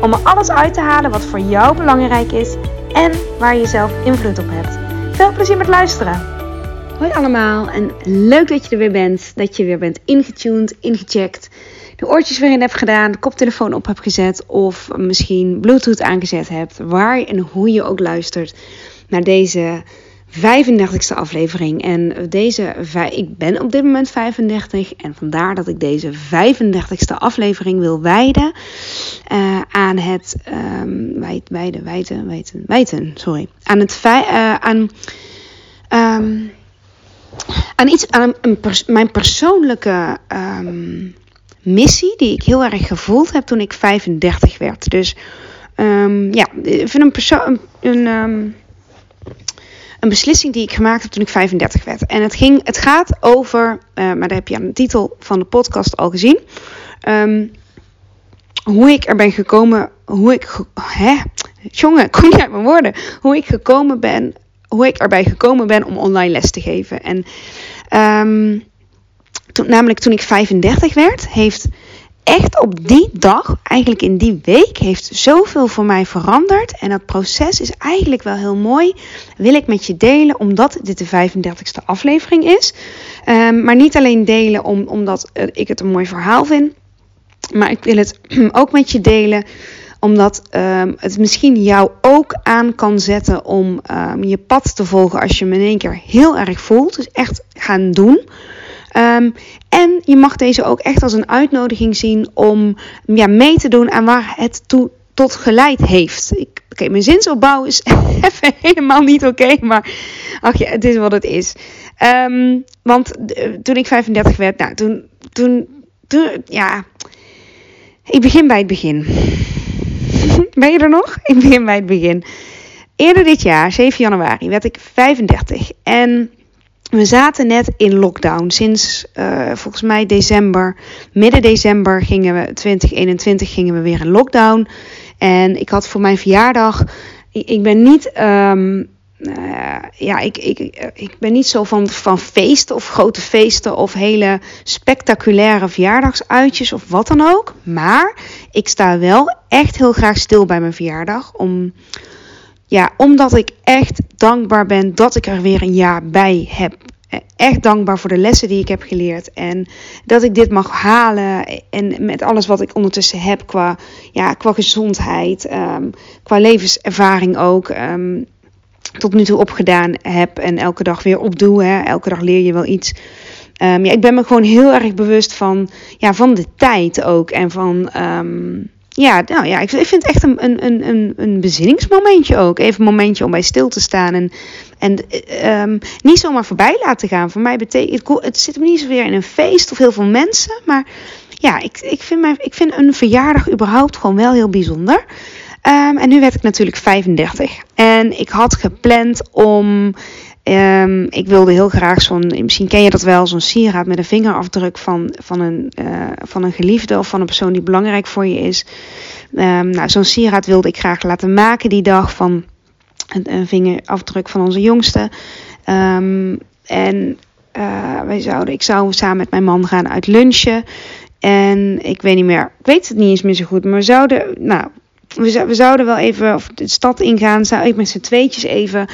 om er alles uit te halen wat voor jou belangrijk is en waar je zelf invloed op hebt. Veel plezier met luisteren! Hoi allemaal en leuk dat je er weer bent, dat je weer bent ingetuned, ingecheckt, de oortjes weer in hebt gedaan, de koptelefoon op hebt gezet of misschien Bluetooth aangezet hebt, waar en hoe je ook luistert naar deze 35ste aflevering. En deze, ik ben op dit moment 35 en vandaar dat ik deze 35ste aflevering wil wijden uh, aan het um, wijd, wijden, wijten, wijten, wijten, sorry. Aan het uh, aan, um, aan iets, aan een pers mijn persoonlijke um, missie die ik heel erg gevoeld heb toen ik 35 werd. Dus ja, ik vind een persoon een, een beslissing die ik gemaakt heb toen ik 35 werd. En het, ging, het gaat over, uh, maar daar heb je aan de titel van de podcast al gezien. Um, hoe ik er ben gekomen, hoe ik, hè, jongen, kom je uit mijn woorden. Hoe ik gekomen ben, hoe ik erbij gekomen ben om online les te geven. En um, toen, namelijk toen ik 35 werd, heeft echt op die dag, eigenlijk in die week, heeft zoveel voor mij veranderd. En dat proces is eigenlijk wel heel mooi. Wil ik met je delen, omdat dit de 35ste aflevering is. Um, maar niet alleen delen om, omdat uh, ik het een mooi verhaal vind. Maar ik wil het ook met je delen omdat um, het misschien jou ook aan kan zetten om um, je pad te volgen als je hem in één keer heel erg voelt. Dus echt gaan doen. Um, en je mag deze ook echt als een uitnodiging zien om ja, mee te doen aan waar het toe, tot geleid heeft. Oké, mijn zinsopbouw is even helemaal niet oké, maar ach ja, het is wat het is. Um, want uh, toen ik 35 werd, nou, toen, toen, toen, ja, ik begin bij het begin. ben je er nog? Ik begin bij het begin. Eerder dit jaar, 7 januari, werd ik 35 en we zaten net in lockdown. Sinds uh, volgens mij december, midden december gingen we 2021 gingen we weer in lockdown. En ik had voor mijn verjaardag. Ik, ben niet. Um, uh, ja, ik, ik, ik ben niet zo van, van feesten of grote feesten of hele spectaculaire verjaardagsuitjes of wat dan ook. Maar ik sta wel echt heel graag stil bij mijn verjaardag. Om, ja, omdat ik echt dankbaar ben dat ik er weer een jaar bij heb. Echt dankbaar voor de lessen die ik heb geleerd. En dat ik dit mag halen. En met alles wat ik ondertussen heb qua, ja, qua gezondheid. Um, qua levenservaring ook. Um, tot nu toe opgedaan heb. En elke dag weer opdoe. Hè. Elke dag leer je wel iets. Um, ja, ik ben me gewoon heel erg bewust van, ja, van de tijd ook. En van. Ja, nou ja, ik vind het echt een, een, een, een bezinningsmomentje ook. Even een momentje om bij stil te staan. En, en um, niet zomaar voorbij laten gaan. Voor mij betekent het, zit me niet zozeer in een feest of heel veel mensen. Maar ja, ik, ik, vind mijn, ik vind een verjaardag überhaupt gewoon wel heel bijzonder. Um, en nu werd ik natuurlijk 35. En ik had gepland om Um, ik wilde heel graag zo'n, misschien ken je dat wel, zo'n sieraad met een vingerafdruk van, van, een, uh, van een geliefde of van een persoon die belangrijk voor je is. Um, nou, zo'n sieraad wilde ik graag laten maken die dag van een, een vingerafdruk van onze jongste. Um, en uh, wij zouden, ik zou samen met mijn man gaan uit lunchen. En ik weet niet meer, ik weet het niet eens meer zo goed, maar we zouden, nou, we, zouden wel even of de stad ingaan. Zou ik met z'n tweetjes even.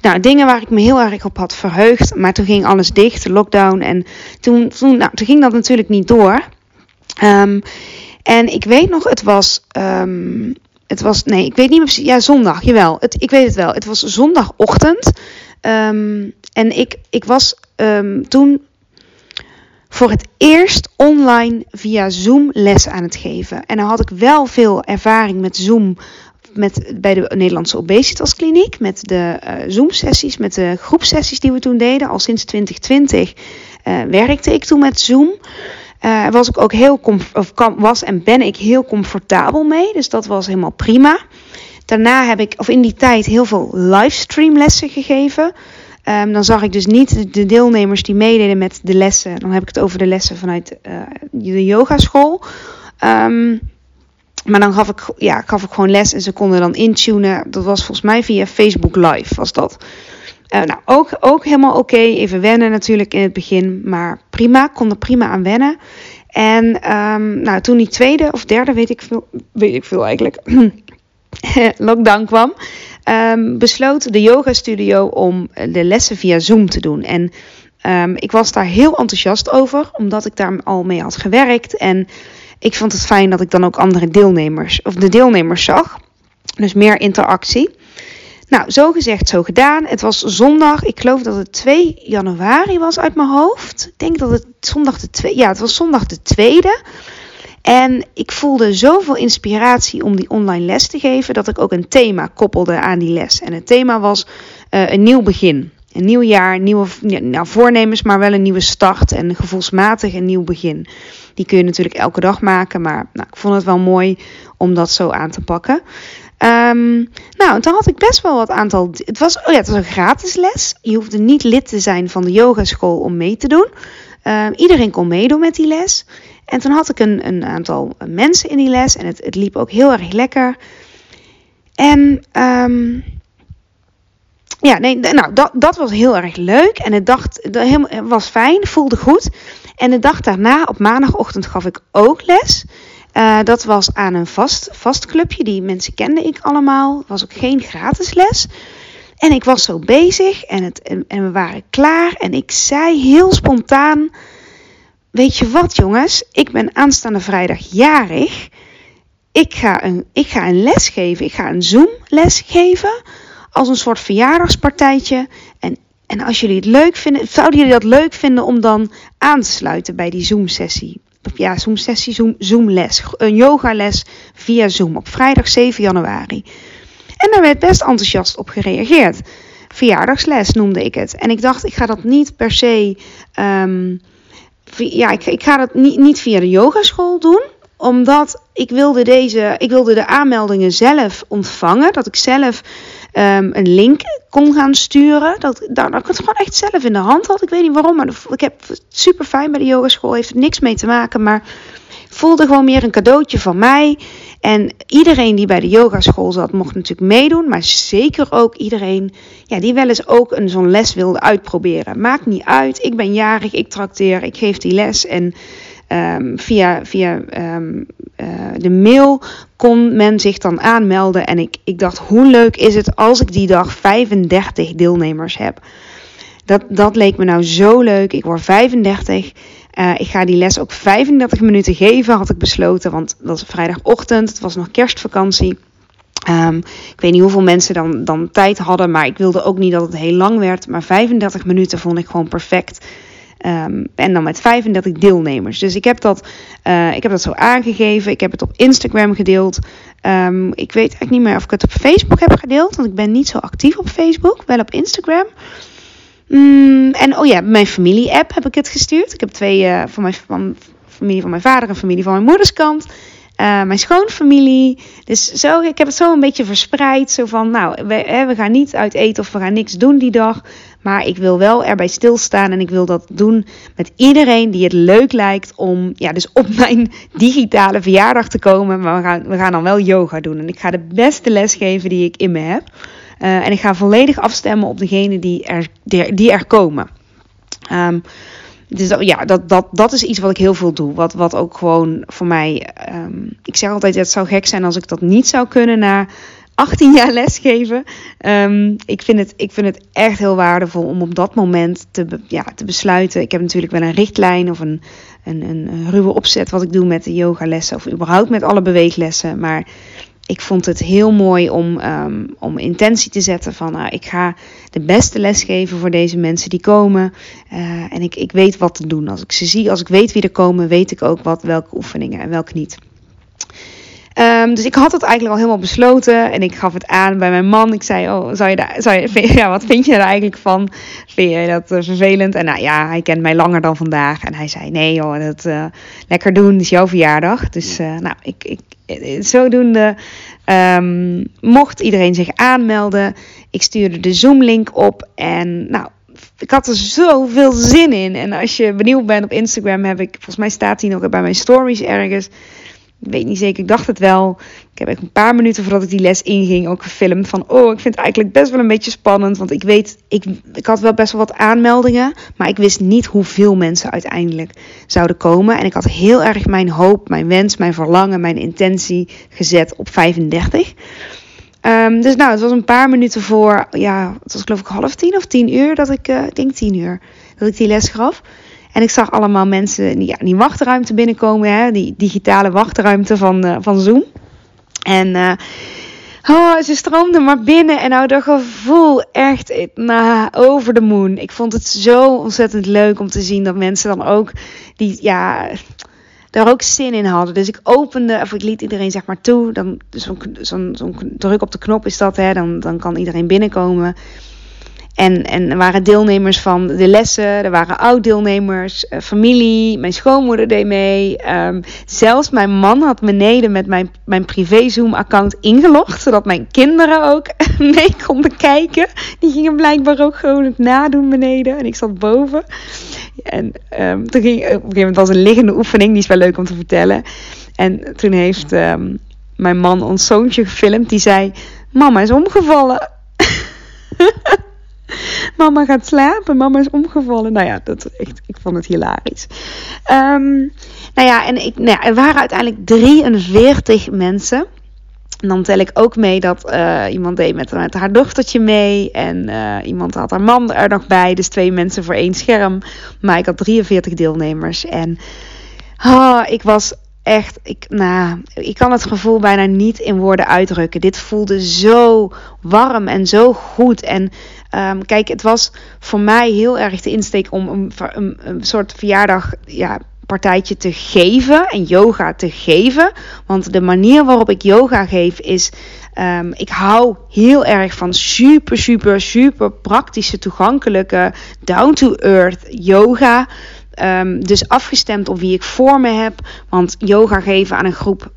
Nou, dingen waar ik me heel erg op had verheugd. Maar toen ging alles dicht, lockdown. En toen, toen, nou, toen ging dat natuurlijk niet door. Um, en ik weet nog, het was. Um, het was, nee, ik weet niet precies. Ja, zondag, jawel. Het, ik weet het wel. Het was zondagochtend. Um, en ik, ik was toen voor het eerst online via Zoom les aan het geven. En dan had ik wel veel ervaring met Zoom met, bij de Nederlandse Obesitaskliniek. Met de uh, Zoom-sessies, met de groepsessies die we toen deden. Al sinds 2020 uh, werkte ik toen met Zoom. Uh, was ik ook heel of was en ben ik heel comfortabel mee. Dus dat was helemaal prima. daarna heb ik, of in die tijd, heel veel livestreamlessen gegeven. Ehm, dan zag ik dus niet de deelnemers die meededen met de lessen. Dan heb ik het over de lessen vanuit uh, de yogaschool. Um, maar dan gaf ik, ja, gaf ik gewoon les en ze konden dan intunen. Dat was volgens mij via Facebook Live, was dat. Uh, nou, ook, ook helemaal oké. Even wennen natuurlijk in het begin. Maar prima, kon er prima aan wennen. En um, nou, toen die tweede of derde, weet ik veel, weet ik veel eigenlijk, lockdown kwam, um, besloot de yoga studio om de lessen via Zoom te doen. En um, ik was daar heel enthousiast over, omdat ik daar al mee had gewerkt. En ik vond het fijn dat ik dan ook andere deelnemers, of de deelnemers zag. Dus meer interactie. Nou, zo gezegd, zo gedaan. Het was zondag, ik geloof dat het 2 januari was uit mijn hoofd. Ik denk dat het zondag de 2, ja, het was zondag de 2e. En ik voelde zoveel inspiratie om die online les te geven dat ik ook een thema koppelde aan die les. En het thema was uh, een nieuw begin. Een nieuw jaar, nieuwe nou, voornemens, maar wel een nieuwe start en gevoelsmatig een nieuw begin. Die kun je natuurlijk elke dag maken, maar nou, ik vond het wel mooi om dat zo aan te pakken. Um, nou, toen had ik best wel wat aantal. Het was, oh ja, het was een gratis les. Je hoefde niet lid te zijn van de yogaschool om mee te doen. Uh, iedereen kon meedoen met die les. En toen had ik een, een aantal mensen in die les en het, het liep ook heel erg lekker. En um, ja, nee, nou, dat, dat was heel erg leuk. En het dacht, was fijn, voelde goed. En de dag daarna, op maandagochtend, gaf ik ook les. Uh, dat was aan een vast, vast clubje. Die mensen kende ik allemaal. Het was ook geen gratis les. En ik was zo bezig en, het, en, en we waren klaar. En ik zei heel spontaan: Weet je wat, jongens? Ik ben aanstaande vrijdag jarig. Ik ga een, ik ga een les geven. Ik ga een Zoom-les geven. Als een soort verjaardagspartijtje. En, en als jullie het leuk vinden, zouden jullie dat leuk vinden om dan aan te sluiten bij die Zoom-sessie? Ja, Zoom-sessie, Zoom, Zoom-les. Een yogales via Zoom op vrijdag 7 januari. En daar werd best enthousiast op gereageerd. Verjaardagsles noemde ik het. En ik dacht, ik ga dat niet per se. Um, ja, ik, ga dat niet, niet via de yogaschool doen omdat ik wilde, deze, ik wilde de aanmeldingen zelf ontvangen. Dat ik zelf um, een link kon gaan sturen. Dat, dat, dat ik het gewoon echt zelf in de hand had. Ik weet niet waarom, maar ik heb super fijn bij de yogaschool. Heeft er niks mee te maken, maar voelde gewoon meer een cadeautje van mij. En iedereen die bij de yogaschool zat, mocht natuurlijk meedoen. Maar zeker ook iedereen ja, die wel eens ook een zo'n les wilde uitproberen. Maakt niet uit. Ik ben jarig, ik trakteer, ik geef die les. En um, via, via um, uh, de mail kon men zich dan aanmelden. En ik, ik dacht, hoe leuk is het als ik die dag 35 deelnemers heb? Dat, dat leek me nou zo leuk. Ik word 35. Uh, ik ga die les ook 35 minuten geven, had ik besloten. Want dat is vrijdagochtend. Het was nog kerstvakantie. Um, ik weet niet hoeveel mensen dan, dan tijd hadden, maar ik wilde ook niet dat het heel lang werd. Maar 35 minuten vond ik gewoon perfect. Um, en dan met 35 deelnemers. Dus ik heb, dat, uh, ik heb dat zo aangegeven. Ik heb het op Instagram gedeeld. Um, ik weet eigenlijk niet meer of ik het op Facebook heb gedeeld. Want ik ben niet zo actief op Facebook. Wel op Instagram. Mm, en oh ja, mijn familie-app heb ik het gestuurd. Ik heb twee uh, van mijn van, familie van mijn vader en familie van mijn moeders kant. Uh, mijn schoonfamilie. Dus zo, ik heb het zo een beetje verspreid. Zo van, nou, we, we gaan niet uit eten of we gaan niks doen die dag. Maar ik wil wel erbij stilstaan en ik wil dat doen met iedereen die het leuk lijkt om ja, dus op mijn digitale verjaardag te komen. Maar we gaan, we gaan dan wel yoga doen. En ik ga de beste les geven die ik in me heb. Uh, en ik ga volledig afstemmen op degene die er, die er komen. Um, dus ja, dat, dat, dat is iets wat ik heel veel doe. Wat, wat ook gewoon voor mij. Um, ik zeg altijd: het zou gek zijn als ik dat niet zou kunnen na 18 jaar lesgeven. Um, ik, vind het, ik vind het echt heel waardevol om op dat moment te, ja, te besluiten. Ik heb natuurlijk wel een richtlijn of een, een, een ruwe opzet wat ik doe met de yogalessen of überhaupt met alle beweeglessen. Maar ik vond het heel mooi om, um, om intentie te zetten van nou, ik ga de beste les geven voor deze mensen die komen. Uh, en ik, ik weet wat te doen. Als ik ze zie, als ik weet wie er komen, weet ik ook wat, welke oefeningen en welke niet. Ehm, dus ik had het eigenlijk al helemaal besloten en ik gaf het aan bij mijn man. Ik zei, oh, zou je daar, zou je, ja, wat vind je er eigenlijk van? Vind je dat uh, vervelend? En nou ja, hij kent mij langer dan vandaag. En hij zei, nee joh, dat uh, lekker doen, het is jouw verjaardag. Dus uh, nou, ik, ik, zodoende um, mocht iedereen zich aanmelden. Ik stuurde de Zoom-link op en nou, ik had er zoveel zin in. En als je benieuwd bent op Instagram, heb ik, volgens mij staat hij nog bij mijn stories ergens. Ik weet niet zeker, ik dacht het wel. Ik heb echt een paar minuten voordat ik die les inging ook gefilmd van... oh, ik vind het eigenlijk best wel een beetje spannend. Want ik weet, ik, ik had wel best wel wat aanmeldingen... maar ik wist niet hoeveel mensen uiteindelijk zouden komen. En ik had heel erg mijn hoop, mijn wens, mijn verlangen, mijn intentie gezet op 35. Um, dus nou, het was een paar minuten voor... ja, het was geloof ik half tien of tien uur dat ik... Uh, ik denk tien uur dat ik die les gaf... En ik zag allemaal mensen die, ja, die wachtruimte binnenkomen, hè, die digitale wachtruimte van, uh, van Zoom. En uh, oh, ze stroomden maar binnen en nou dat gevoel echt nou, over de moon. Ik vond het zo ontzettend leuk om te zien dat mensen dan ook die, ja, daar ook zin in hadden. Dus ik opende, of ik liet iedereen zeg maar toe. Dan zo'n zo zo druk op de knop is dat, hè, dan, dan kan iedereen binnenkomen. En, en er waren deelnemers van de lessen, er waren oud-deelnemers, uh, familie, mijn schoonmoeder deed mee. Um, zelfs mijn man had beneden met mijn, mijn privé-Zoom-account ingelogd, zodat mijn kinderen ook mee konden kijken. Die gingen blijkbaar ook gewoon het nadoen beneden en ik zat boven. En um, toen ging op een gegeven moment was een liggende oefening, die is wel leuk om te vertellen. En toen heeft um, mijn man ons zoontje gefilmd, die zei: Mama is omgevallen. mama gaat slapen, mama is omgevallen. Nou ja, dat, echt, ik vond het hilarisch. Um, nou ja, en ik, nou ja, er waren uiteindelijk 43 mensen. En dan tel ik ook mee dat uh, iemand deed met, haar dochtertje mee. En uh, iemand had haar man er nog bij. Dus twee mensen voor één scherm. Maar ik had 43 deelnemers. En oh, ik was echt, ik, nou, ik kan het gevoel bijna niet in woorden uitdrukken. Dit voelde zo warm en zo goed. En um, kijk, het was voor mij heel erg de insteek om een, een, een soort verjaardag. Ja, partijtje te geven en yoga te geven. Want de manier waarop ik yoga geef is. Um, ik hou heel erg van super, super, super praktische, toegankelijke, down-to-earth yoga. Um, dus afgestemd op wie ik voor me heb. Want yoga geven aan een groep.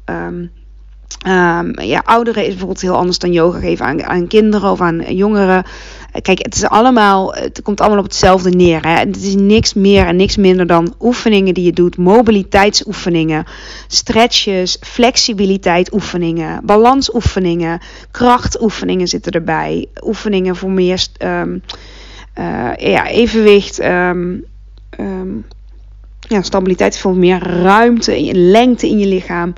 Um, ja, ouderen is bijvoorbeeld heel anders dan yoga geven aan, aan kinderen of aan jongeren. Kijk, het is allemaal, het komt allemaal op hetzelfde neer. Hè? Het is niks meer en niks minder dan oefeningen die je doet, mobiliteitsoefeningen, stretches, flexibiliteitsoefeningen, balansoefeningen, krachtoefeningen zitten erbij, oefeningen voor meer um, uh, ja, evenwicht. Um, ja, stabiliteit voor meer ruimte, in lengte in je lichaam.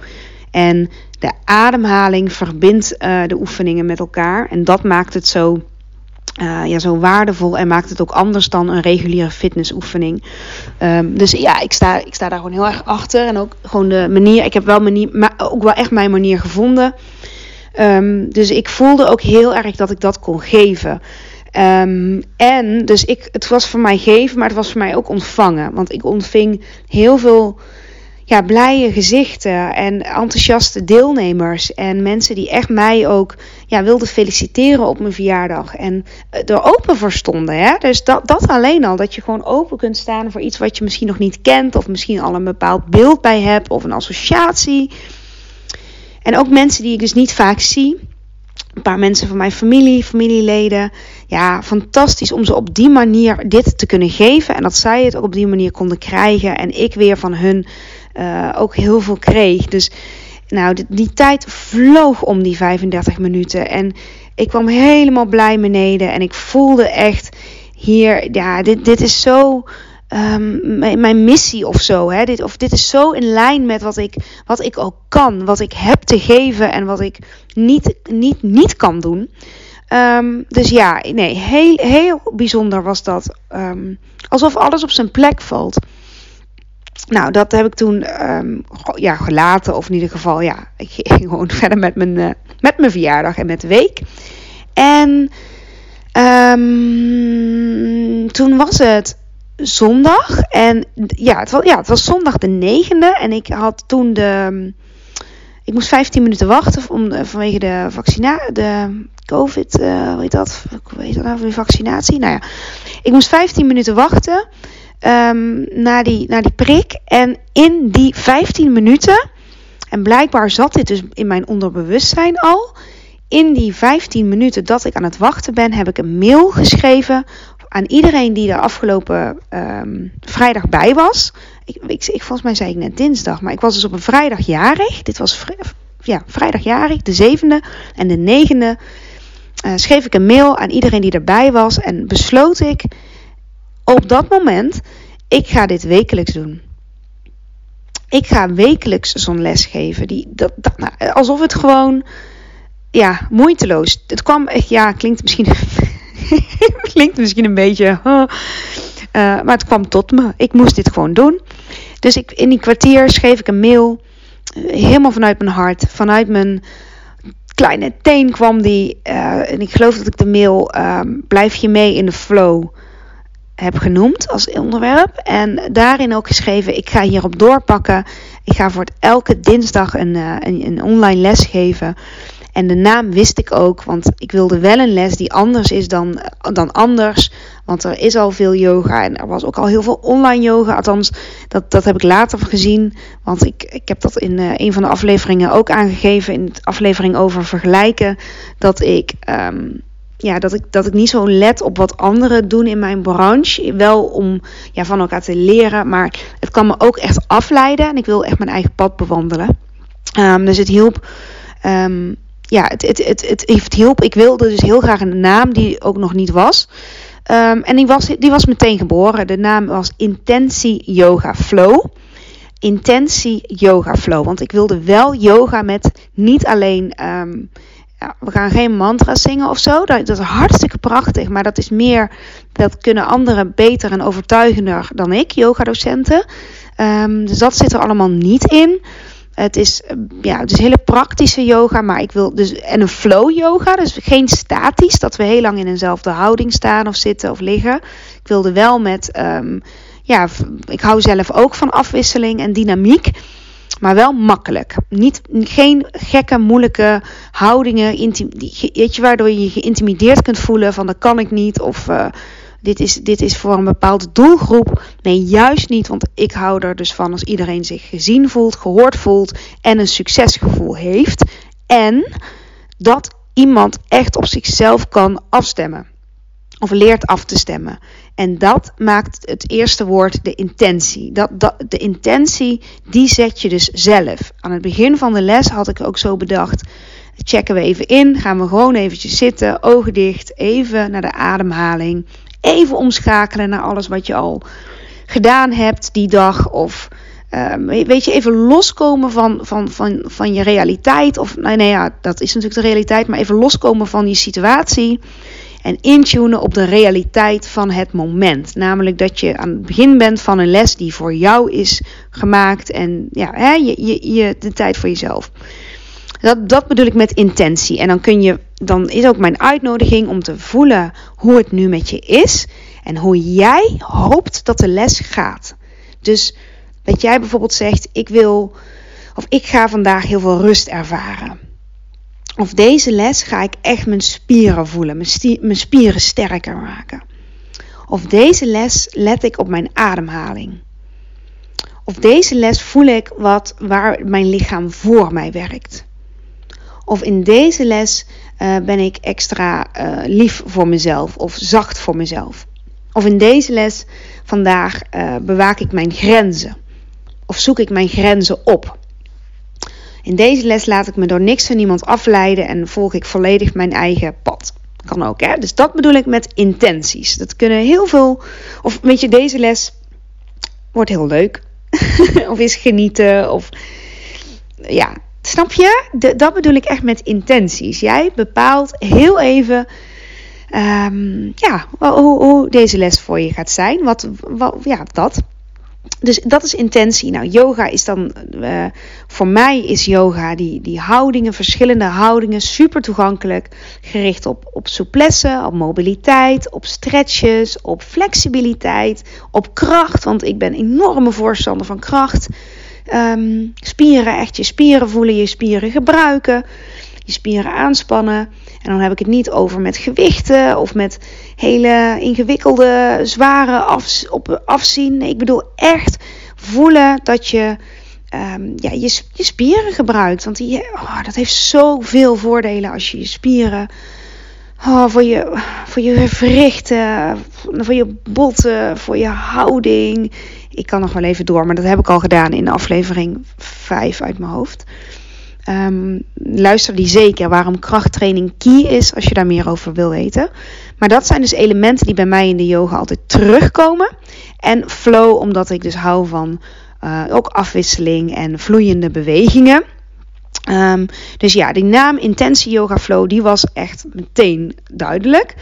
En de ademhaling verbindt uh, de oefeningen met elkaar. En dat maakt het zo, uh, ja, zo waardevol en maakt het ook anders dan een reguliere fitnessoefening. Um, dus ja, ik sta, ik sta daar gewoon heel erg achter. En ook gewoon de manier. Ik heb wel, manier, maar ook wel echt mijn manier gevonden. Um, dus ik voelde ook heel erg dat ik dat kon geven. Um, en dus ik, het was voor mij geven, maar het was voor mij ook ontvangen. Want ik ontving heel veel ja, blije gezichten en enthousiaste deelnemers. En mensen die echt mij ook ja, wilden feliciteren op mijn verjaardag. En er open voor stonden. Hè? Dus dat, dat alleen al, dat je gewoon open kunt staan voor iets wat je misschien nog niet kent. Of misschien al een bepaald beeld bij hebt of een associatie. En ook mensen die ik dus niet vaak zie een paar mensen van mijn familie, familieleden. Ja, fantastisch om ze op die manier dit te kunnen geven. En dat zij het ook op die manier konden krijgen. En ik weer van hun uh, ook heel veel kreeg. Dus nou, die, tijd vloog om die 35 minuten. En ik kwam helemaal blij beneden. En ik voelde echt hier, ja, dit, dit is zo um, mijn, missie of zo. Hè? Dit, of dit is zo in lijn met wat ik, wat ik ook kan, wat ik heb te geven en wat ik niet, niet, niet kan doen. Um, dus ja, nee, heel, heel bijzonder was dat. Um, alsof alles op zijn plek valt. Nou, dat heb ik toen ja, gelaten. Of in ieder geval, ja, ik ging gewoon verder met mijn, uh, met mijn verjaardag en met de week. En toen was het zondag. En ja het, was, ja, het was zondag de negende. En ik had toen de. ik moest 15 minuten wachten om, vanwege de vaccinatie, de COVID, uh, hoe heet dat? Hoe heet dat nou, weer vaccinatie? Nou ja, ik moest 15 minuten wachten um, na, die, na die prik. En in die 15 minuten, en blijkbaar zat dit dus in mijn onderbewustzijn al. In die 15 minuten dat ik aan het wachten ben, heb ik een mail geschreven aan iedereen die er afgelopen um, vrijdag bij was. Ik, ik, ik, volgens mij zei ik net dinsdag, maar ik was dus op een vrijdag jarig. Dit was ja, vrijdag jarig, de zevende en de negende. Uh, schreef ik een mail aan iedereen die erbij was en besloot ik op dat moment, ik ga dit wekelijks doen. Ik ga wekelijks zo'n les geven. Die, dat, nou, alsof het gewoon, ja, moeiteloos. Het kwam echt, ja, klinkt misschien, klinkt misschien een beetje, uh, maar het kwam tot me. Ik moest dit gewoon doen. Dus ik, in die kwartier schreef ik een mail, helemaal vanuit mijn hart, vanuit mijn kleine teen kwam die. Uh, en ik geloof dat ik de mail uh, Blijf je mee in de flow heb genoemd als onderwerp. En daarin ook geschreven: ik ga hierop doorpakken. Ik ga voor elke dinsdag een, uh, een, een, online les geven. En de naam wist ik ook, want ik wilde wel een les die anders is dan, dan anders. Want er is al veel yoga en er was ook al heel veel online yoga. Althans, dat, dat heb ik later gezien. Want ik, ik heb dat in uh, een van de afleveringen ook aangegeven. In de aflevering over vergelijken. Dat ik. Um, ja, dat ik, dat ik niet zo let op wat anderen doen in mijn branche. Wel om ja, van elkaar te leren, maar het kan me ook echt afleiden. En ik wil echt mijn eigen pad bewandelen. Um, dus het hielp. Um, ja, het, het, het, het, het hielp. Ik wilde dus heel graag een naam die ook nog niet was. Um, en die was, die was meteen geboren. De naam was Intentie Yoga Flow. Intentie Yoga Flow. Want ik wilde wel yoga met niet alleen ja, we gaan geen mantra's zingen of zo. Dat, dat, is hartstikke prachtig. Maar dat is meer, dat kunnen anderen beter en overtuigender dan ik, yogadocenten. Um, dus dat zit er allemaal niet in. Het is, ja, het is hele praktische yoga, maar ik wil dus en een flow yoga, dus geen statisch, dat we heel lang in eenzelfde houding staan of zitten of liggen. Ik wilde wel met, um, ja, ik hou zelf ook van afwisseling en dynamiek maar wel makkelijk. Niet, geen gekke, moeilijke houdingen, weet je, waardoor je je geïntimideerd kunt voelen van dat kan ik niet of uh, dit, is, dit is voor een bepaalde doelgroep. Nee, juist niet, want ik hou er dus van als iedereen zich gezien voelt, gehoord voelt en een succesgevoel heeft. En dat iemand echt op zichzelf kan afstemmen of leert af te stemmen. En dat maakt het eerste woord de intentie. Dat, dat, de intentie, die zet je dus zelf. Aan het begin van de les had ik ook zo bedacht. Checken we even in, gaan we gewoon eventjes zitten, ogen dicht, even naar de ademhaling. Even omschakelen naar alles wat je al gedaan hebt die dag. Of um, weet je, even loskomen van, van, van, van je realiteit. Of nee, nee, ja, dat is natuurlijk de realiteit, maar even loskomen van die situatie en intunen op de realiteit van het moment. Namelijk dat je aan het begin bent van een les die voor jou is gemaakt en ja, hè, je, je, je, de tijd voor jezelf. Dat, dat bedoel ik met intentie. En dan, kun je, dan is ook mijn uitnodiging om te voelen hoe het nu met je is en hoe jij hoopt dat de les gaat. Dus dat jij bijvoorbeeld zegt: Ik wil of ik ga vandaag heel veel rust ervaren. Of deze les ga ik echt mijn spieren voelen, mijn, spieren sterker maken. Of deze les let ik op mijn ademhaling. Of deze les voel ik wat, waar mijn lichaam voor mij werkt. Of in deze les uh, ben ik extra uh, lief voor mezelf of zacht voor mezelf. Of in deze les vandaag uh, bewaak ik mijn grenzen. Of zoek ik mijn grenzen op. In deze les laat ik me door niks van niemand afleiden en volg ik volledig mijn eigen pad. Kan ook, hè? Dus dat bedoel ik met intenties. Dat kunnen heel veel. Of weet je, deze les wordt heel leuk. of is genieten. Of ja, snap je? dat bedoel ik echt met intenties. Jij bepaalt heel even. Um, ja, hoe, hoe, deze les voor je gaat zijn. Wat, wat, ja, dat. Dus dat is intentie. Nou, yoga is dan, uh, voor mij is yoga die, die houdingen, verschillende houdingen, super toegankelijk. Gericht op, op souplesse, op mobiliteit, op stretches, op flexibiliteit, op kracht. Want ik ben enorme voorstander van kracht. ehm, spieren, echt je spieren voelen, je spieren gebruiken, je spieren aanspannen. En dan heb ik het niet over met gewichten of met hele ingewikkelde, zware af, op, afzien. Nee, ik bedoel echt voelen dat je um, ja, je, je spieren gebruikt. Want die, oh, dat heeft zoveel voordelen als je je spieren Oh, voor, je, voor je gewrichten, voor je botten, voor je houding. Ik kan nog wel even door, maar dat heb ik al gedaan in aflevering 5 uit mijn hoofd. Um, luister die zeker waarom krachttraining key is als je daar meer over wil weten. Maar dat zijn dus elementen die bij mij in de yoga altijd terugkomen. En flow, omdat ik dus hou van uh, ook afwisseling en vloeiende bewegingen. Um, dus ja, die naam Intensie Yoga Flow, die was echt meteen duidelijk.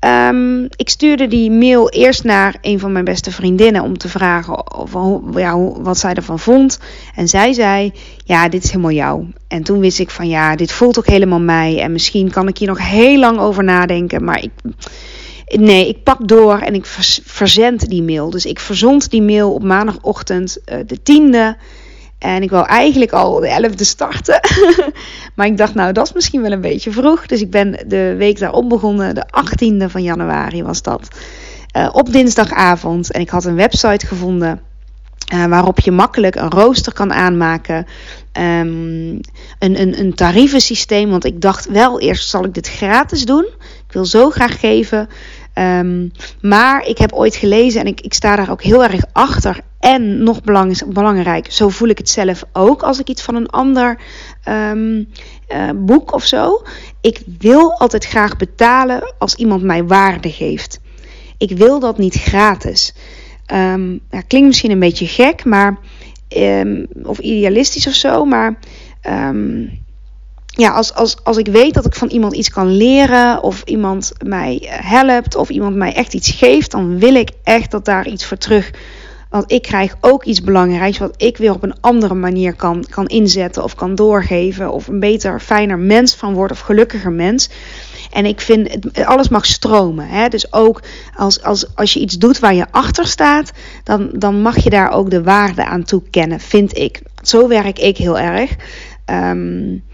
Um, ik stuurde die mail eerst naar een van mijn beste vriendinnen om te vragen of, ja, wat zij ervan vond. En zij zei: Ja, dit is helemaal jou. En toen wist ik van ja, dit voelt ook helemaal mij. En misschien kan ik hier nog heel lang over nadenken. Maar ik, nee, ik pak door en ik verzend die mail. Dus ik verzond die mail op maandagochtend, uh, de tiende. En ik wou eigenlijk al de 11e starten. maar ik dacht, nou, dat is misschien wel een beetje vroeg. Dus ik ben de week daarop begonnen. De 18e van januari was dat. Uh, op dinsdagavond. En ik had een website gevonden. Uh, waarop je makkelijk een rooster kan aanmaken. Um, een, een, een. Want ik dacht wel eerst zal ik dit gratis doen. Ik wil zo graag geven. Um, maar ik heb ooit gelezen en ik, ik sta daar ook heel erg achter. En nog belangrijk, zo voel ik het zelf ook als ik iets van een ander um, uh, boek of zo. Ik wil altijd graag betalen als iemand mij waarde geeft. Ik wil dat niet gratis. Um, ja, klinkt misschien een beetje gek, maar of idealistisch of zo, maar ja, als, als, als ik weet dat ik van iemand iets kan leren, of iemand mij helpt, of iemand mij echt iets geeft, dan wil ik echt dat daar iets voor terug. Want ik krijg ook iets belangrijks wat ik weer op een andere manier kan, kan inzetten of kan doorgeven. Of een beter, fijner mens van word of gelukkiger mens. En ik vind, alles mag stromen. Hè? Dus ook als, als, als je iets doet waar je achter staat, dan, dan mag je daar ook de waarde aan toekennen, vind ik. Zo werk ik heel erg. Um,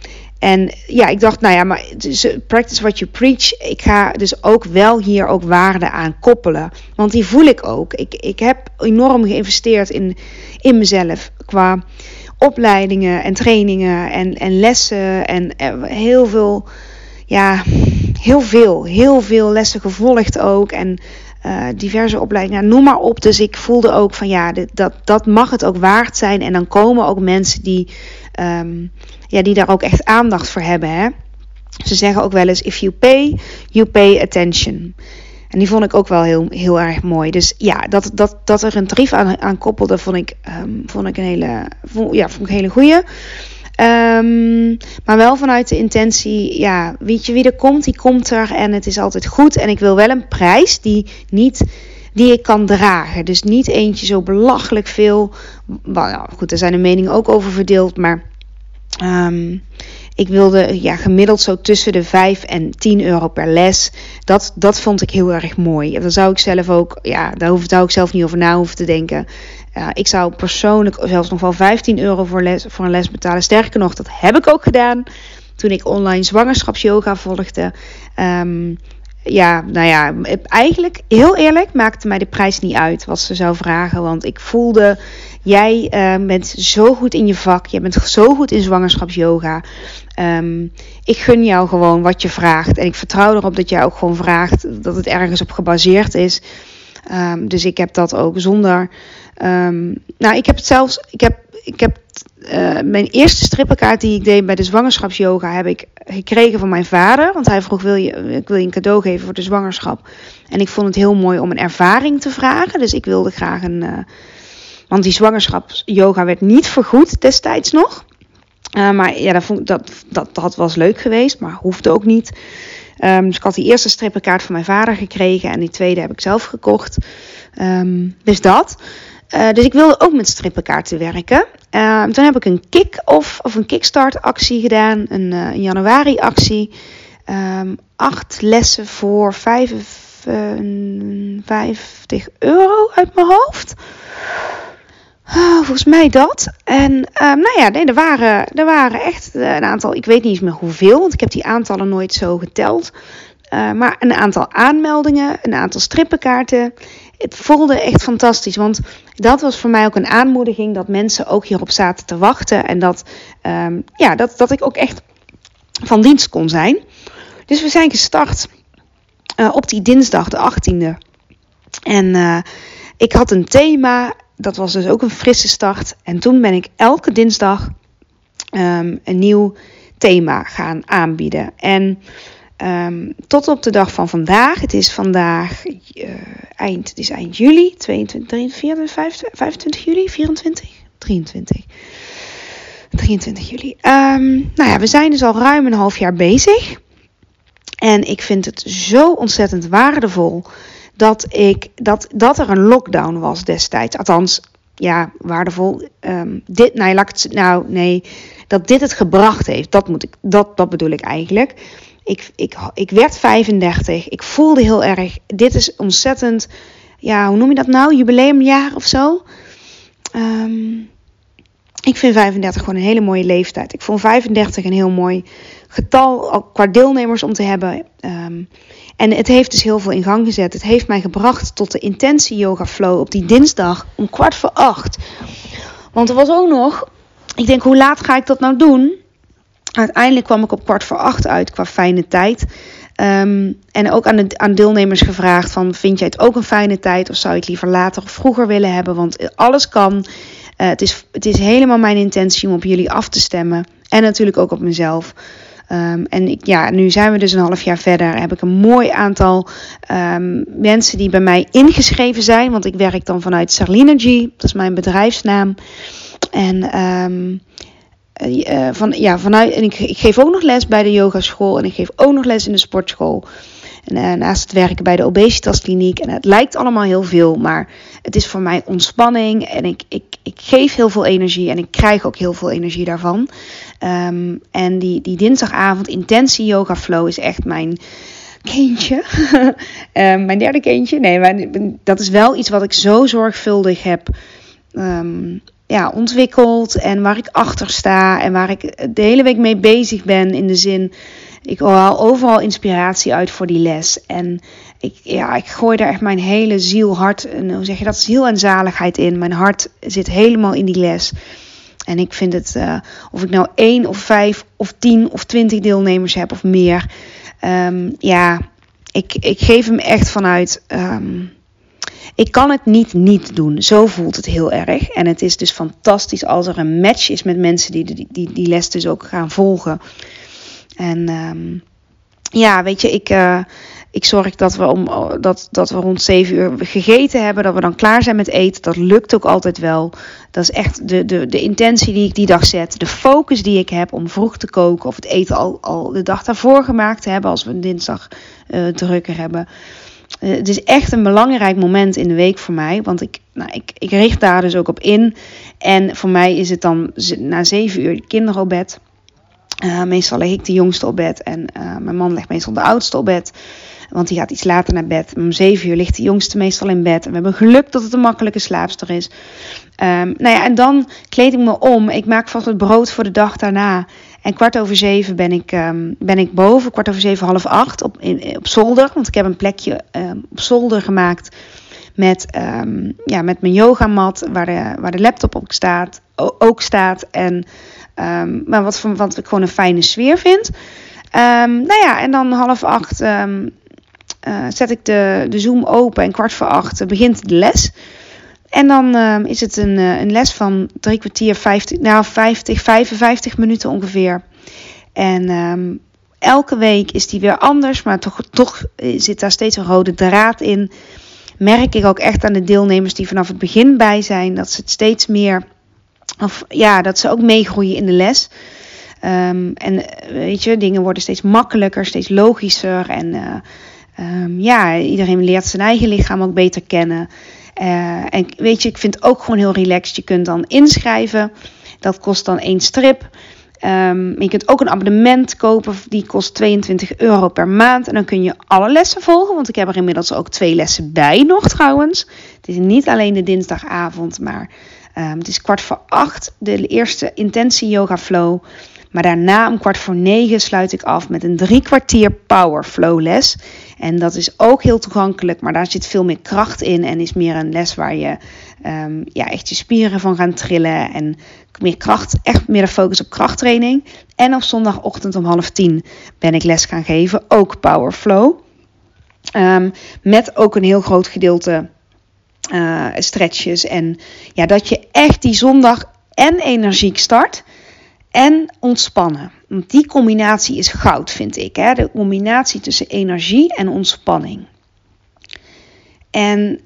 en ja, ik dacht, nou ja, maar dus, practice what you preach. Ik ga dus ook wel hier ook waarde aan koppelen. Want die voel ik ook. Ik, ik heb enorm geïnvesteerd in, in mezelf. Qua opleidingen en trainingen en, en lessen. En eh, heel veel, ja, heel veel. Heel veel lessen gevolgd ook. En uh, diverse opleidingen, noem maar op. Dus ik voelde ook van ja, dat, dat mag het ook waard zijn. En dan komen ook mensen die um, ja, die daar ook echt aandacht voor hebben. Hè? Ze zeggen ook wel eens: if you pay, you pay attention. En die vond ik ook wel heel, heel erg mooi. Dus ja, dat, dat, dat er een tarief aan, aan koppelde, vond ik, um, vond ik een hele, vond, ja, vond ik hele goeie. Um, maar wel vanuit de intentie, ja, weet je wie er komt, die komt er en het is altijd goed. En ik wil wel een prijs die niet die ik kan dragen. Dus niet eentje zo belachelijk veel. Nou, goed, daar zijn de meningen ook over verdeeld. Maar um, ik wilde ja, gemiddeld zo tussen de 5 en 10 euro per les. Dat, dat vond ik heel erg mooi. Daar zou ik zelf ook, ja, daar hoef, ik zelf niet over na hoeven te denken. Uh, ik zou persoonlijk zelfs nog wel 15 euro voor, les, voor een les betalen. Sterker nog, dat heb ik ook gedaan toen ik online zwangerschapsyoga volgde. Um, ja, nou ja, eigenlijk heel eerlijk maakte mij de prijs niet uit wat ze zou vragen. Want ik voelde, jij uh, bent zo goed in je vak, jij bent zo goed in zwangerschapsyoga. Um, ik gun jou gewoon wat je vraagt. En ik vertrouw erop dat jij ook gewoon vraagt, dat het ergens op gebaseerd is. Um, dus ik heb dat ook zonder. Um, nou, ik heb het zelfs. Ik heb, ik heb uh, mijn eerste strippenkaart die ik deed bij de zwangerschapsyoga heb ik gekregen van mijn vader. Want hij vroeg: wil je, ik wil je een cadeau geven voor de zwangerschap. En ik vond het heel mooi om een ervaring te vragen. Dus ik wilde graag een. Uh, want die zwangerschapsyoga werd niet vergoed destijds nog. Uh, maar ja, dat, vond, dat, dat, dat was leuk geweest, maar hoefde ook niet. Um, dus ik had die eerste strippenkaart van mijn vader gekregen. En die tweede heb ik zelf gekocht. Um, dus dat. Uh, dus ik wilde ook met strippenkaarten werken. Uh, toen heb ik een kick-off of een kickstart actie gedaan, een, uh, een januari actie. Acht lessen voor 55 euro uit mijn hoofd. Oh, volgens mij dat. En um, nou ja, nee, er, waren, er waren echt een aantal, ik weet niet meer hoeveel, want ik heb die aantallen nooit zo geteld. Uh, maar een aantal aanmeldingen, een aantal strippenkaarten. Het voelde echt fantastisch, want dat was voor mij ook een aanmoediging dat mensen ook hierop zaten te wachten. En dat, um, ja, dat, dat ik ook echt van dienst kon zijn. Dus we zijn gestart uh, op die dinsdag, de 18e. En ik had een thema dat was dus ook een frisse start. En toen ben ik elke dinsdag um, een nieuw thema gaan aanbieden. En um, tot op de dag van vandaag, het is vandaag uh, eind, het is eind juli, 22, 23, 25, 25 juli, 24, 23. 23 juli. Um, nou ja, we zijn dus al ruim een half jaar bezig. En ik vind het zo ontzettend waardevol dat, ik, dat, dat er een lockdown was destijds. Althans, ja, waardevol. Um, dit, nou, nou, nee, dat dit het gebracht heeft. Dat, moet ik, dat, dat bedoel ik eigenlijk. Ik, ik, ik werd 35. Ik voelde heel erg. Dit is ontzettend. Ja, hoe noem je dat nou? Jubileumjaar of zo. Um, ik vind 35 gewoon een hele mooie leeftijd. Ik vond 35 een heel mooi getal qua deelnemers om te hebben. Um, en het heeft dus heel veel in gang gezet. Het heeft mij gebracht tot de intentie yoga flow op die dinsdag om kwart voor acht. Want er was ook nog, ik denk hoe laat ga ik dat nou doen? Uiteindelijk kwam ik op kwart voor acht uit qua fijne tijd. Um, en ook aan de aan deelnemers gevraagd van vind jij het ook een fijne tijd of zou je het liever later of vroeger willen hebben? Want alles kan. Uh, het, is, het is helemaal mijn intentie om op jullie af te stemmen. En natuurlijk ook op mezelf. Um, en ik, ja, nu zijn we dus een half jaar verder. Heb ik een mooi aantal um, mensen die bij mij ingeschreven zijn. Want ik werk dan vanuit Sarlinergy. Dat is mijn bedrijfsnaam. En um, uh, van, ja, vanuit, en ik, ik, geef ook nog les bij de yogaschool. En ik geef ook nog les in de sportschool. En uh, naast het werken bij de obesitaskliniek. En het lijkt allemaal heel veel. Maar het is voor mij ontspanning. En ik, ik, ik geef heel veel energie. En ik krijg ook heel veel energie daarvan. Um, en die, die dinsdagavond intensie yoga flow is echt mijn kindje. um, mijn derde kindje. Nee, maar dat is wel iets wat ik zo zorgvuldig heb um, ja, ontwikkeld. En waar ik achter sta. En waar ik de hele week mee bezig ben. In de zin, ik haal overal inspiratie uit voor die les. En ik, ja, ik gooi daar echt mijn hele ziel, hart, en hoe zeg je dat, ziel en zaligheid in. Mijn hart zit helemaal in die les. En ik vind het, uh, of ik nou één of vijf of tien of twintig deelnemers heb of meer. Um, ja, ik, ik geef hem echt vanuit. Um, ik kan het niet niet doen. Zo voelt het heel erg. En het is dus fantastisch als er een match is met mensen die die, die, die les dus ook gaan volgen. En um, ja, weet je, ik. Uh, ik zorg dat we, om, dat, dat we rond 7 uur gegeten hebben. Dat we dan klaar zijn met eten. Dat lukt ook altijd wel. Dat is echt de, de, de intentie die ik die dag zet. De focus die ik heb om vroeg te koken. Of het eten al, al de dag daarvoor gemaakt te hebben. Als we een dinsdag uh, drukker hebben. Uh, het is echt een belangrijk moment in de week voor mij. Want ik, nou, ik, ik richt daar dus ook op in. En voor mij is het dan na 7 uur de kinderen op bed. Uh, meestal leg ik de jongste op bed. En mijn man legt meestal de oudste op bed. Want die gaat iets later naar bed. Om zeven uur ligt de jongste meestal in bed. En we hebben geluk dat het een makkelijke slaapster is. Um, nou ja, en dan kleed ik me om. Ik maak vast het brood voor de dag daarna. En kwart over zeven ben ik, um, ben ik boven. Kwart over zeven, half acht op, in, op zolder. Want ik heb een plekje um, op zolder gemaakt. Met, ja, met mijn yogamat. Waar de, waar de laptop op staat, ook staat. En maar wat, wat ik gewoon een fijne sfeer vind. nou ja, en dan half acht uh, zet ik de, de Zoom open en kwart voor acht begint de les. En dan uh, is het een, uh, een les van drie kwartier, 50, nou 50, 55 minuten ongeveer. En um, elke week is die weer anders, maar toch, toch zit daar steeds een rode draad in. Merk ik ook echt aan de deelnemers die vanaf het begin bij zijn, dat ze het steeds meer, of ja, dat ze ook meegroeien in de les. Um, en weet je, dingen worden steeds makkelijker, steeds logischer en um, ja, iedereen leert zijn eigen lichaam ook beter kennen. Uh, en weet je, ik vind het ook gewoon heel relaxed. Je kunt dan inschrijven. Dat kost dan één strip. Um, je kunt ook een abonnement kopen, die kost 22 euro per maand. En dan kun je alle lessen volgen, want ik heb er inmiddels ook twee lessen bij nog trouwens. Het is niet alleen de dinsdagavond, maar Ehm, het is kwart voor acht, de eerste intensie yoga flow. Maar daarna om kwart voor negen sluit ik af met een drie kwartier power flow les. En dat is ook heel toegankelijk, maar daar zit veel meer kracht in. En is meer een les waar je um, ja, echt je spieren van gaan trillen. En meer kracht, echt meer de focus op krachttraining. En op zondagochtend om half tien ben ik les gaan geven, ook power flow. Um, met ook een heel groot gedeelte uh, stretches. En ja, dat je echt die zondag en energiek start en ontspannen. Want die combinatie is goud, vind ik. Hè? De combinatie tussen energie en ontspanning. En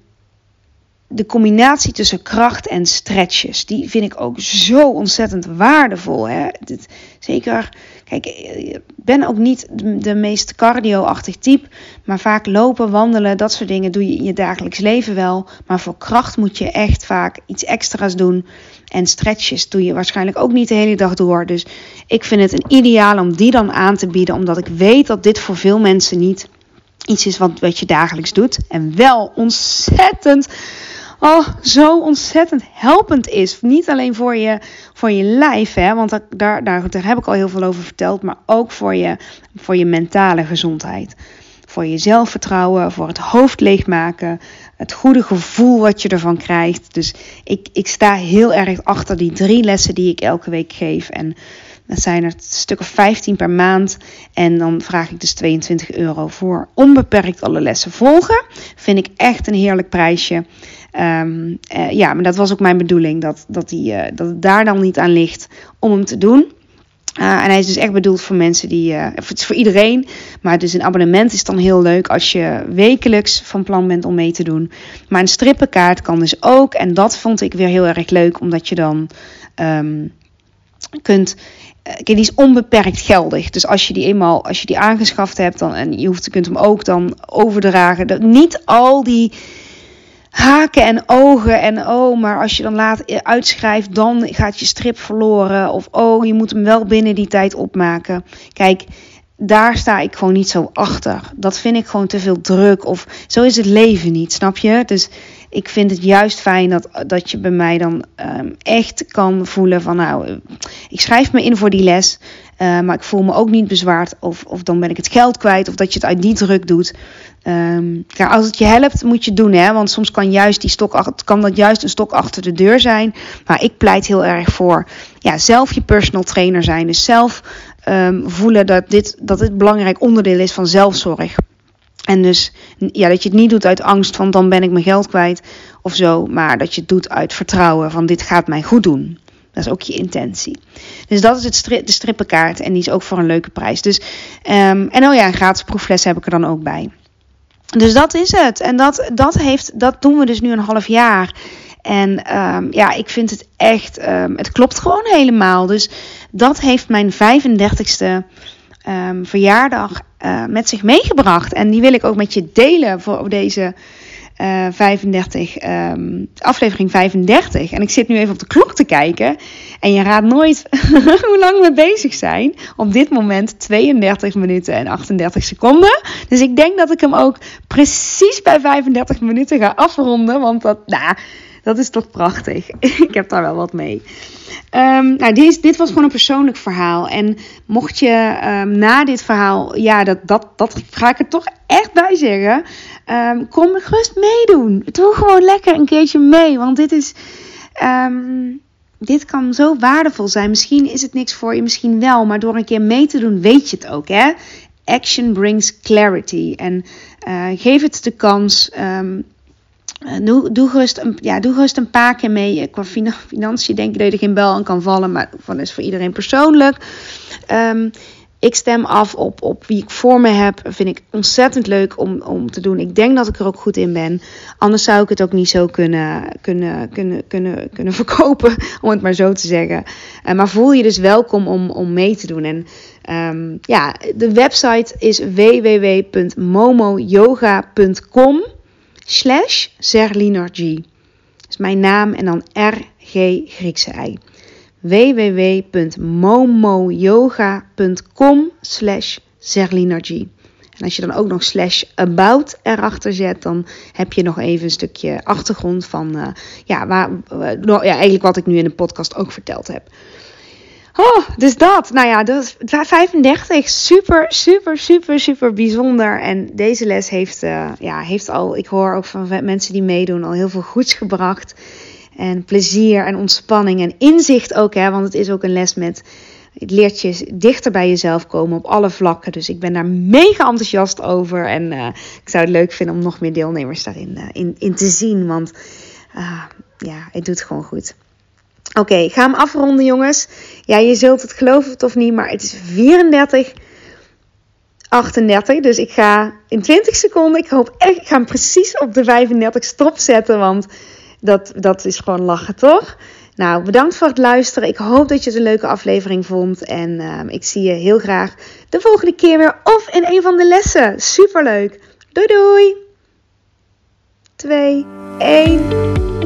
de combinatie tussen kracht en stretches, die vind ik ook zo ontzettend waardevol. Hè? Dit, zeker, kijk, ik ben ook niet de, meest cardio-achtig type, maar vaak lopen, wandelen, dat soort dingen doe je in je dagelijks leven wel. Maar voor kracht moet je echt vaak iets extra's doen. En stretches doe je waarschijnlijk ook niet de hele dag door. Dus ik vind het een ideaal om die dan aan te bieden, omdat ik weet dat dit voor veel mensen niet iets is wat, wat je dagelijks doet. En wel ontzettend oh, zo ontzettend helpend is. Niet alleen voor je, voor je lijf, hè, want daar, daar, daar heb ik al heel veel over verteld, maar ook voor je, voor je mentale gezondheid. Voor je zelfvertrouwen, voor het hoofd leegmaken, het goede gevoel wat je ervan krijgt. Dus ik, ik sta heel erg achter die drie lessen die ik elke week geef. En dat zijn er een stuk of 15 per maand. En dan vraag ik dus 22 euro voor onbeperkt alle lessen volgen. Vind ik echt een heerlijk prijsje. Um, uh, ja, maar dat was ook mijn bedoeling. Dat, dat, die, uh, dat het daar dan niet aan ligt om hem te doen. Uh, en hij is dus echt bedoeld voor mensen die. Uh, het is voor iedereen. Maar dus een abonnement is dan heel leuk als je wekelijks van plan bent om mee te doen. Maar een strippenkaart kan dus ook. En dat vond ik weer heel erg leuk. Omdat je dan um, kunt. die is onbeperkt geldig. Dus als je die eenmaal als je die aangeschaft hebt dan, en je hoeft, kunt hem ook dan overdragen. Dat niet al die haken en ogen en oh, maar als je dan laat uitschrijft, dan gaat je strip verloren. Of oh, je moet hem wel binnen die tijd opmaken. Kijk, daar sta ik gewoon niet zo achter. Dat vind ik gewoon te veel druk. Of zo is het leven niet, snap je? Dus ik vind het juist fijn dat, dat je bij mij dan um, echt kan voelen van nou, ik schrijf me in voor die les. Uh, maar ik voel me ook niet bezwaard of, of dan ben ik het geld kwijt of dat je het uit die druk doet. Ja, als het je helpt, moet je het doen. Hè? Want soms kan, juist die stok, kan dat juist een stok achter de deur zijn. Maar ik pleit heel erg voor ja, zelf je personal trainer zijn. Dus zelf um, voelen dat dit, dat dit belangrijk onderdeel is van zelfzorg. En dus ja, dat je het niet doet uit angst van dan ben ik mijn geld kwijt of zo. Maar dat je het doet uit vertrouwen van dit gaat mij goed doen. Dat is ook je intentie. Dus dat is het de strippenkaart. En die is ook voor een leuke prijs. Dus, um, en oh ja, een gratis proefles heb ik er dan ook bij. Dus dat is het. En dat, dat, heeft, dat doen we dus nu een half jaar. En um, ja, ik vind het echt, um, het klopt gewoon helemaal. Dus dat heeft mijn 35ste um, verjaardag uh, met zich meegebracht. En die wil ik ook met je delen voor deze uh, 35, um, aflevering 35. En ik zit nu even op de klok te kijken. En je raadt nooit hoe lang we bezig zijn. Op dit moment 32 minuten en 38 seconden. Dus ik denk dat ik hem ook precies bij 35 minuten ga afronden. Want dat, nou, dat is toch prachtig. ik heb daar wel wat mee. Um, nou, dit, dit, was gewoon een persoonlijk verhaal. En mocht je um, na dit verhaal, ja, dat, dat, dat ga ik er toch echt bij zeggen. Um, kom gerust meedoen. Doe gewoon lekker een keertje mee. Want dit is. dit kan zo waardevol zijn. Misschien is het niks voor je, misschien wel. Maar door een keer mee te doen, weet je het ook. Hè? Action brings clarity. En uh, geef het de kans. Doe, doe, gerust een, ja, een paar keer mee. Qua financiën denk ik dat je er geen bel aan kan vallen. Maar dat is voor iedereen persoonlijk. Um, ik stem af op, op wie ik voor me heb. Vind ik ontzettend leuk om, om te doen. Ik denk dat ik er ook goed in ben. Anders zou ik het ook niet zo kunnen, kunnen, kunnen, kunnen, kunnen verkopen. Om het maar zo te zeggen. Uh, maar voel je dus welkom om, om mee te doen. En um, ja, de website is www.momoyoga.com slash Zerlinergy. Dat is mijn naam en dan RG Griekse ei. www.momoyoga.com slash Zerlinergy. En als je dan ook nog slash about erachter zet, dan heb je nog even een stukje achtergrond van uh, ja, waar, ja, eigenlijk wat ik nu in de podcast ook verteld heb. Oh, dus dat. Nou ja, dat is 35. Super, super, super, super bijzonder. En deze les heeft, uh, ja, heeft al, ik hoor ook van mensen die meedoen, al heel veel goeds gebracht. En plezier en ontspanning en inzicht ook, hè, want het is ook een les met. Het leert je dichter bij jezelf komen op alle vlakken. Dus ik ben daar mega enthousiast over. En uh, ik zou het leuk vinden om nog meer deelnemers daarin uh, in, in te zien. Want uh, ja, het doet gewoon goed. Oké, okay, ga hem afronden, jongens. Ja, je zult het geloven of niet, maar het is 34. 38. Dus ik ga in 20 seconden. Ik hoop echt. Ik ga hem precies op de 35 stop zetten. Want dat, dat is gewoon lachen, toch? Nou, bedankt voor het luisteren. Ik hoop dat je het een leuke aflevering vond. En uh, ik zie je heel graag de volgende keer weer. Of in een van de lessen. Superleuk. Doei doei. 2, 1.